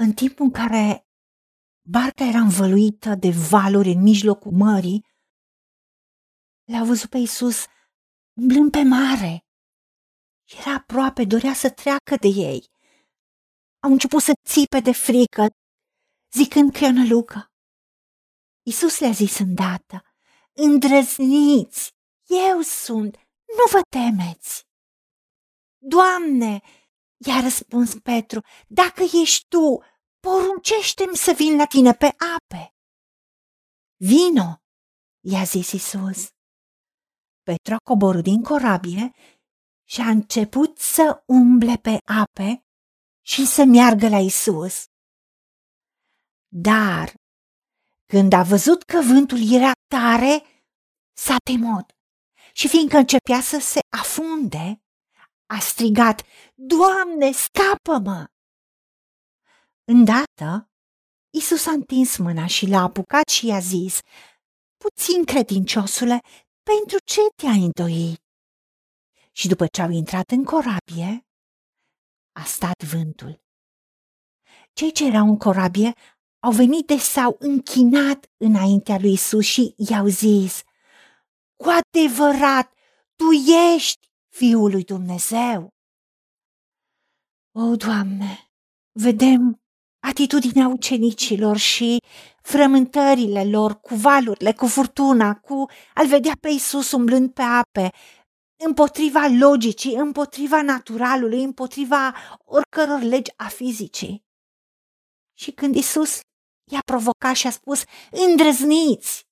În timpul în care barca era învăluită de valuri în mijlocul mării, l-a văzut pe Isus umblând pe mare. Era aproape, dorea să treacă de ei. Au început să țipe de frică, zicând că e o nălucă. Isus le-a zis îndată, îndrăzniți, eu sunt, nu vă temeți. Doamne, i-a răspuns Petru, dacă ești tu, poruncește-mi să vin la tine pe ape. Vino, i-a zis Isus. Petru a coborât din corabie și a început să umble pe ape și să meargă la Isus. Dar când a văzut că vântul era tare, s-a temut și fiindcă începea să se afunde, a strigat, Doamne, scapă-mă! Îndată, Isus a întins mâna și l-a apucat și i-a zis, Puțin credinciosule, pentru ce te-ai îndoit? Și după ce au intrat în corabie, a stat vântul. Cei ce erau în corabie au venit de s-au închinat înaintea lui Isus și i-au zis, cu adevărat, tu ești Fiul lui Dumnezeu. O, Doamne, vedem atitudinea ucenicilor și frământările lor cu valurile, cu furtuna, cu al vedea pe Isus umblând pe ape, împotriva logicii, împotriva naturalului, împotriva oricăror legi a fizicii. Și când Isus i-a provocat și a spus, îndrăzniți,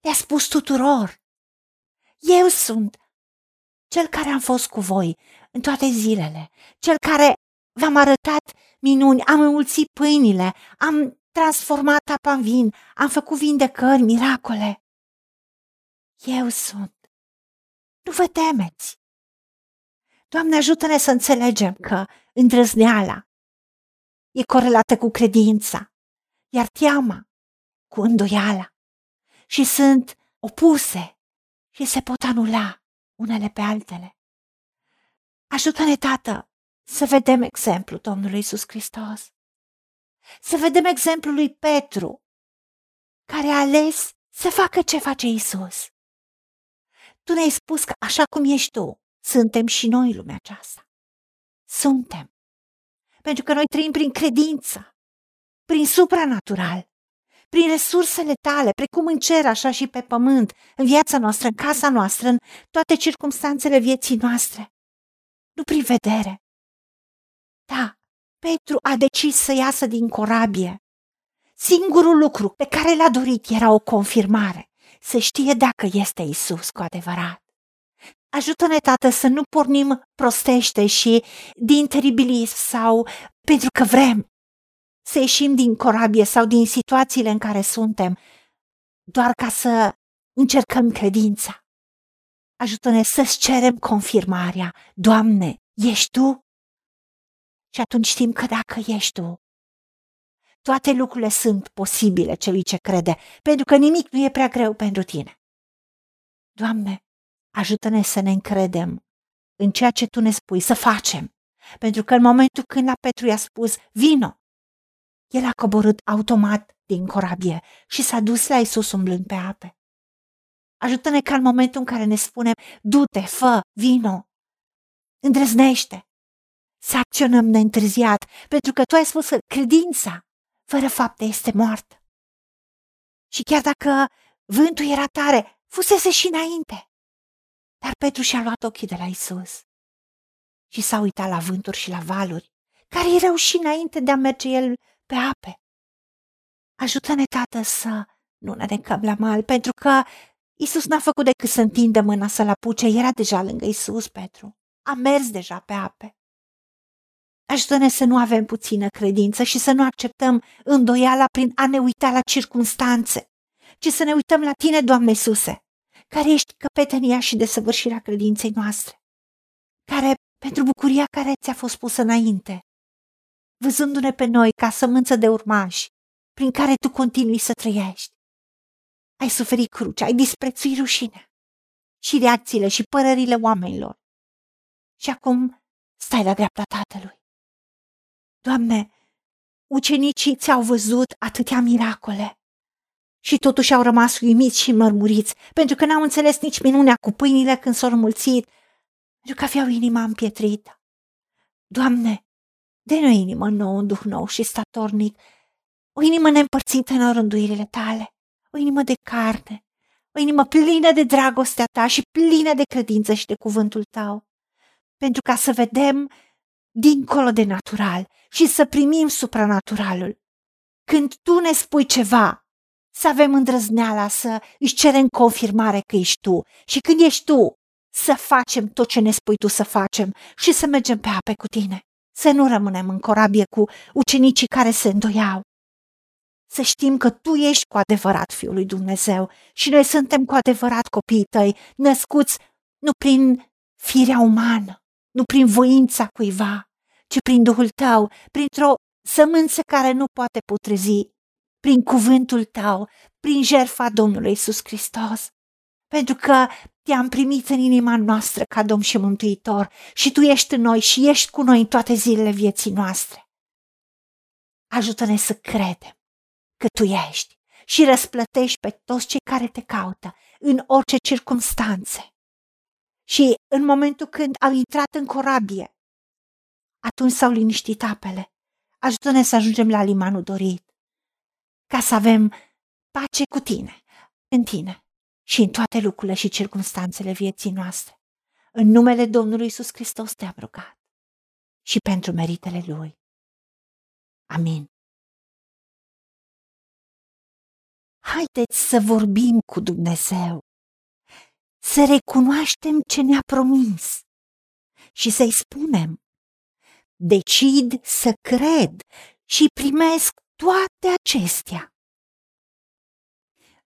le-a spus tuturor, eu sunt cel care am fost cu voi în toate zilele, cel care v-am arătat minuni, am înmulțit pâinile, am transformat apa în vin, am făcut vindecări, miracole. Eu sunt. Nu vă temeți. Doamne, ajută-ne să înțelegem că îndrăzneala e corelată cu credința, iar teama cu îndoiala și sunt opuse și se pot anula unele pe altele. Ajută-ne, Tată, să vedem exemplul Domnului Isus Hristos. Să vedem exemplul lui Petru, care a ales să facă ce face Isus. Tu ne-ai spus că așa cum ești tu, suntem și noi lumea aceasta. Suntem. Pentru că noi trăim prin credință, prin supranatural, prin resursele tale, precum în cer, așa și pe pământ, în viața noastră, în casa noastră, în toate circumstanțele vieții noastre. Nu prin vedere. Da, Petru a decis să iasă din corabie. Singurul lucru pe care l-a dorit era o confirmare, să știe dacă este Isus cu adevărat. Ajută-ne, Tată, să nu pornim prostește și din teribilism sau pentru că vrem, să ieșim din corabie sau din situațiile în care suntem, doar ca să încercăm credința. Ajută-ne să-ți cerem confirmarea. Doamne, ești Tu? Și atunci știm că dacă ești Tu, toate lucrurile sunt posibile celui ce crede, pentru că nimic nu e prea greu pentru Tine. Doamne, ajută-ne să ne încredem în ceea ce Tu ne spui, să facem. Pentru că în momentul când la Petru i-a spus, vino, el a coborât automat din corabie și s-a dus la Isus umblând pe ape. Ajută-ne ca în momentul în care ne spunem, du-te, fă, vino, îndrăznește, să acționăm neîntârziat, pentru că tu ai spus că credința fără fapte este moartă. Și chiar dacă vântul era tare, fusese și înainte. Dar Petru și-a luat ochii de la Isus și s-a uitat la vânturi și la valuri, care erau și înainte de a merge el pe ape. Ajută-ne, Tată, să nu ne necăm la mal, pentru că Isus n-a făcut decât să întindă mâna să-l apuce, era deja lângă Isus, Petru. A mers deja pe ape. Ajută-ne să nu avem puțină credință și să nu acceptăm îndoiala prin a ne uita la circunstanțe, ci să ne uităm la Tine, Doamne Iisuse, care ești căpetenia și desăvârșirea credinței noastre, care, pentru bucuria care ți-a fost pusă înainte, văzându-ne pe noi ca sămânță de urmași, prin care tu continui să trăiești. Ai suferit cruce, ai disprețuit rușinea și reacțiile și părerile oamenilor. Și acum stai la dreapta Tatălui. Doamne, ucenicii ți-au văzut atâtea miracole și totuși au rămas uimiți și mărmuriți, pentru că n-au înțeles nici minunea cu pâinile când s-au înmulțit, pentru că aveau inima împietrită. Doamne, dă-ne o inimă nouă, un duh nou și statornic, o inimă neîmpărțită în rânduirile tale, o inimă de carne, o inimă plină de dragostea ta și plină de credință și de cuvântul tău, pentru ca să vedem dincolo de natural și să primim supranaturalul. Când tu ne spui ceva, să avem îndrăzneala să își cerem confirmare că ești tu. Și când ești tu, să facem tot ce ne spui tu să facem și să mergem pe ape cu tine. Să nu rămânem în corabie cu ucenicii care se îndoiau. Să știm că tu ești cu adevărat Fiul lui Dumnezeu și noi suntem cu adevărat copiii tăi, născuți nu prin firea umană, nu prin voința cuiva, ci prin Duhul tău, printr-o sămânță care nu poate putrezi, prin cuvântul tău, prin jertfa Domnului Isus Hristos. Pentru că te-am primit în inima noastră ca Domn și Mântuitor și Tu ești în noi și ești cu noi în toate zilele vieții noastre. Ajută-ne să credem că Tu ești și răsplătești pe toți cei care te caută în orice circunstanțe. Și în momentul când au intrat în corabie, atunci s-au liniștit apele. Ajută-ne să ajungem la limanul dorit, ca să avem pace cu tine, în tine și în toate lucrurile și circunstanțele vieții noastre. În numele Domnului Isus Hristos te-am rugat și pentru meritele Lui. Amin. Haideți să vorbim cu Dumnezeu, să recunoaștem ce ne-a promis și să-i spunem, decid să cred și primesc toate acestea.